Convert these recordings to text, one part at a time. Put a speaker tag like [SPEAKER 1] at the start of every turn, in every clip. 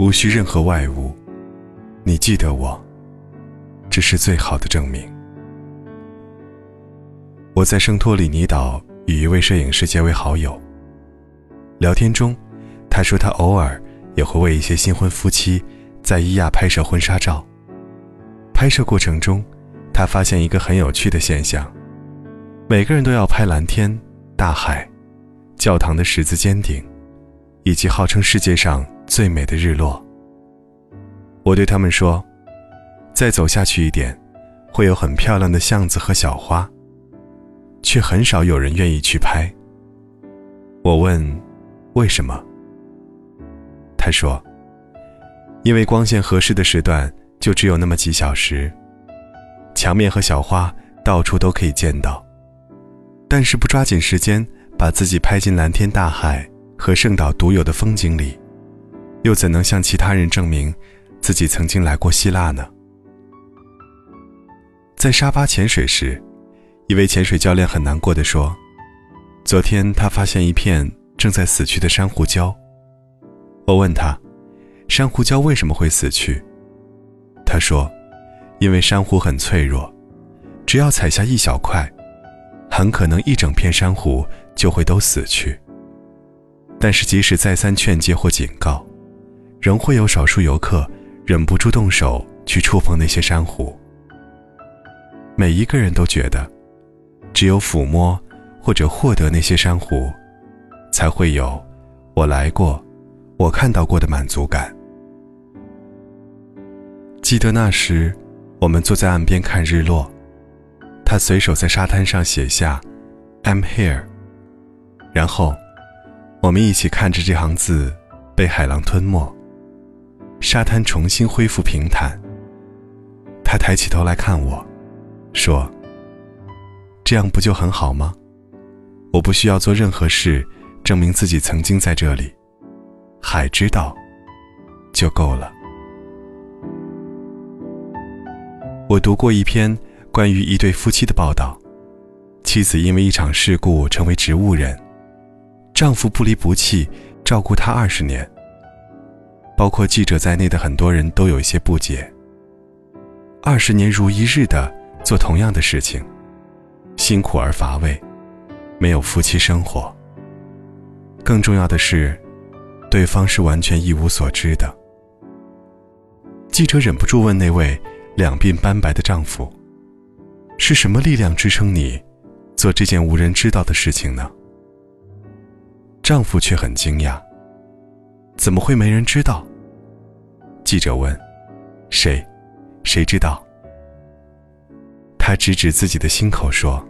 [SPEAKER 1] 无需任何外物，你记得我，这是最好的证明。我在圣托里尼岛与一位摄影师结为好友。聊天中，他说他偶尔也会为一些新婚夫妻在伊亚拍摄婚纱照。拍摄过程中，他发现一个很有趣的现象：每个人都要拍蓝天、大海、教堂的十字尖顶，以及号称世界上最美的日落。我对他们说：“再走下去一点，会有很漂亮的巷子和小花。”却很少有人愿意去拍。我问。为什么？他说：“因为光线合适的时段就只有那么几小时，墙面和小花到处都可以见到。但是不抓紧时间把自己拍进蓝天大海和圣岛独有的风景里，又怎能向其他人证明自己曾经来过希腊呢？”在沙巴潜水时，一位潜水教练很难过的说：“昨天他发现一片。”正在死去的珊瑚礁。我问他，珊瑚礁为什么会死去？他说，因为珊瑚很脆弱，只要踩下一小块，很可能一整片珊瑚就会都死去。但是即使再三劝诫或警告，仍会有少数游客忍不住动手去触碰那些珊瑚。每一个人都觉得，只有抚摸或者获得那些珊瑚。才会有我来过、我看到过的满足感。记得那时，我们坐在岸边看日落，他随手在沙滩上写下 “I'm here”，然后我们一起看着这行字被海浪吞没，沙滩重新恢复平坦。他抬起头来看我，说：“这样不就很好吗？我不需要做任何事。”证明自己曾经在这里，海知道就够了。我读过一篇关于一对夫妻的报道，妻子因为一场事故成为植物人，丈夫不离不弃照顾她二十年。包括记者在内的很多人都有一些不解：二十年如一日的做同样的事情，辛苦而乏味，没有夫妻生活。更重要的是，对方是完全一无所知的。记者忍不住问那位两鬓斑白的丈夫：“是什么力量支撑你做这件无人知道的事情呢？”丈夫却很惊讶：“怎么会没人知道？”记者问：“谁？谁知道？”他指指自己的心口说：“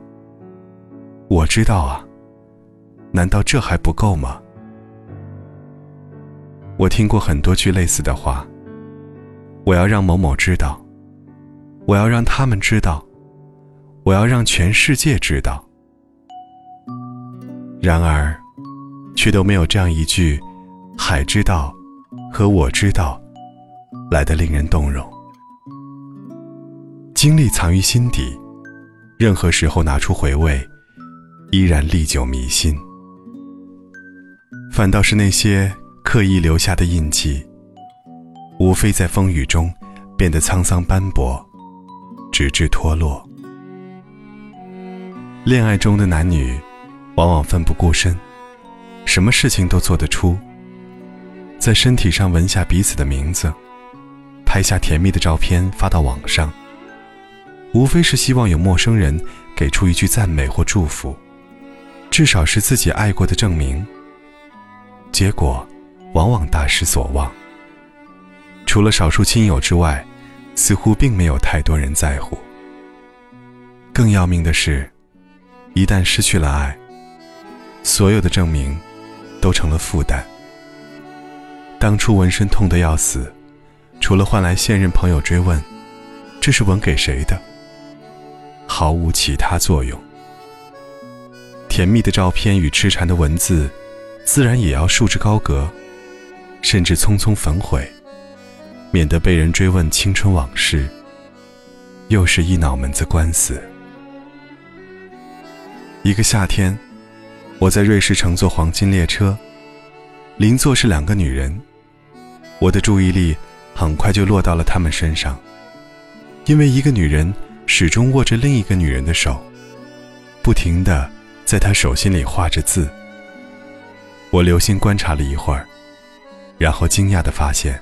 [SPEAKER 1] 我知道啊。”难道这还不够吗？我听过很多句类似的话。我要让某某知道，我要让他们知道，我要让全世界知道。然而，却都没有这样一句“海知道”和“我知道”来的令人动容。经历藏于心底，任何时候拿出回味，依然历久弥新。反倒是那些刻意留下的印记，无非在风雨中变得沧桑斑驳，直至脱落。恋爱中的男女，往往奋不顾身，什么事情都做得出。在身体上纹下彼此的名字，拍下甜蜜的照片发到网上，无非是希望有陌生人给出一句赞美或祝福，至少是自己爱过的证明。结果，往往大失所望。除了少数亲友之外，似乎并没有太多人在乎。更要命的是，一旦失去了爱，所有的证明都成了负担。当初纹身痛得要死，除了换来现任朋友追问：“这是吻给谁的？”毫无其他作用。甜蜜的照片与痴缠的文字。自然也要束之高阁，甚至匆匆焚毁，免得被人追问青春往事。又是一脑门子官司。一个夏天，我在瑞士乘坐黄金列车，邻座是两个女人，我的注意力很快就落到了他们身上，因为一个女人始终握着另一个女人的手，不停地在她手心里画着字。我留心观察了一会儿，然后惊讶地发现，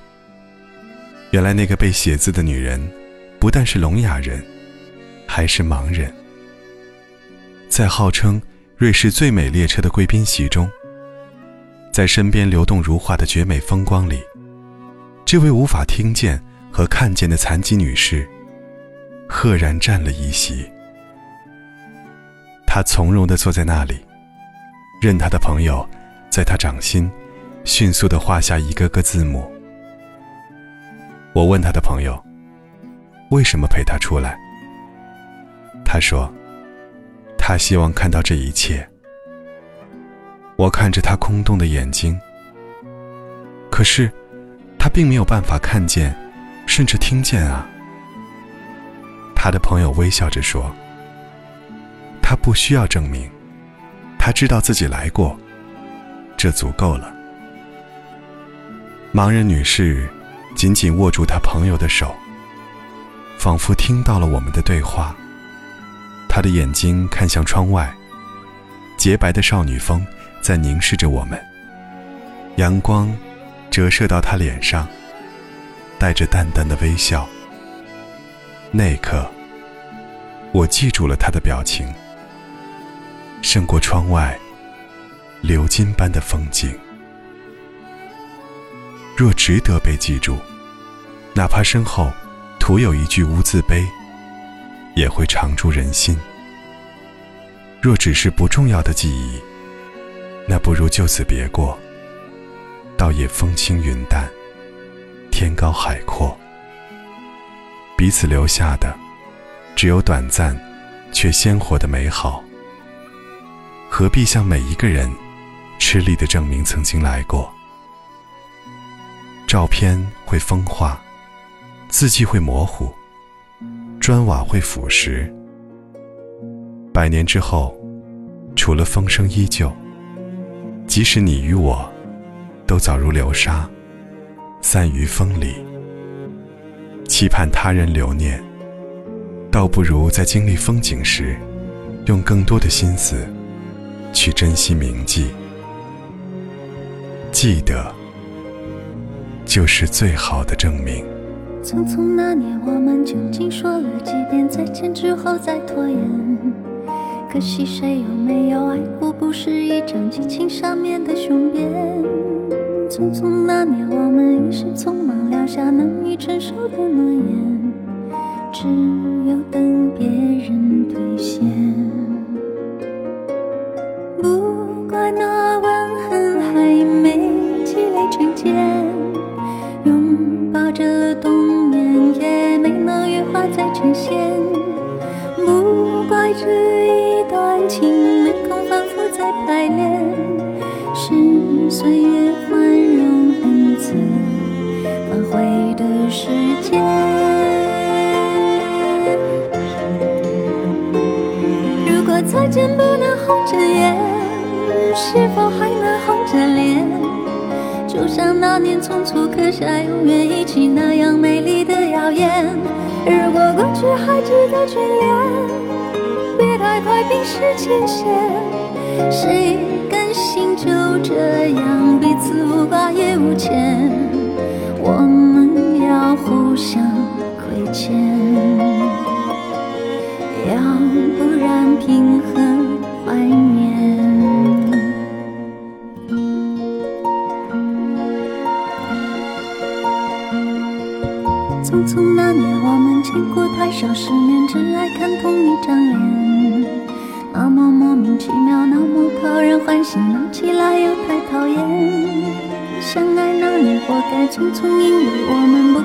[SPEAKER 1] 原来那个被写字的女人，不但是聋哑人，还是盲人。在号称瑞士最美列车的贵宾席中，在身边流动如画的绝美风光里，这位无法听见和看见的残疾女士，赫然占了一席。她从容地坐在那里，任她的朋友。在她掌心，迅速地画下一个个字母。我问她的朋友：“为什么陪她出来？”她说：“她希望看到这一切。”我看着她空洞的眼睛，可是他并没有办法看见，甚至听见啊。他的朋友微笑着说：“他不需要证明，他知道自己来过。”这足够了。盲人女士紧紧握住她朋友的手，仿佛听到了我们的对话。她的眼睛看向窗外，洁白的少女风在凝视着我们。阳光折射到他脸上，带着淡淡的微笑。那一刻，我记住了他的表情，胜过窗外。流金般的风景，若值得被记住，哪怕身后徒有一句无字碑，也会常驻人心。若只是不重要的记忆，那不如就此别过。倒也风轻云淡，天高海阔，彼此留下的只有短暂却鲜活的美好。何必向每一个人？吃力的证明曾经来过。照片会风化，字迹会模糊，砖瓦会腐蚀。百年之后，除了风声依旧，即使你与我，都早如流沙，散于风里。期盼他人留念，倒不如在经历风景时，用更多的心思，去珍惜铭记。记得，就是最好的证明。
[SPEAKER 2] 匆匆那年，我们究竟说了几遍再见之后再拖延？可惜谁有没有爱过？不是一张激情上面的雄辩。匆匆那年，我们一时匆忙撂下难以承受的诺言，只有等别人兑现。不怪那吻痕还没积累。成茧，拥抱着冬眠，也没能羽化再成仙。不怪这一段情没空反复再排练，是岁月年匆促刻下永远一起那样美丽的谣言。如果过去还值得眷恋，别太快冰释前嫌。谁甘心就这样彼此无挂也无牵？我们要互相亏欠，匆匆那年，我们见过太少世面，只爱看同一张脸。那么莫名其妙，那么讨人欢喜，闹起来又太讨厌。相爱那年，活该匆匆，因为我们不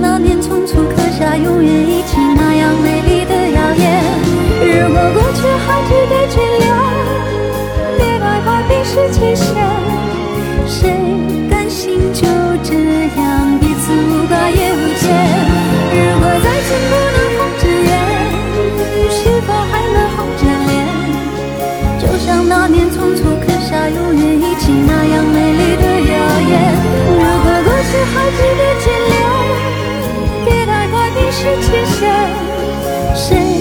[SPEAKER 2] 那年匆促刻下永远一起那样美丽的谣言如果过去还值得眷恋别太快冰释前嫌谁甘心就这样彼此无挂也无牵如果再见不能红着眼是否还能红着脸就像那年匆促刻下永远一起那样美丽的谣言如果过去还值得眷谁去想谁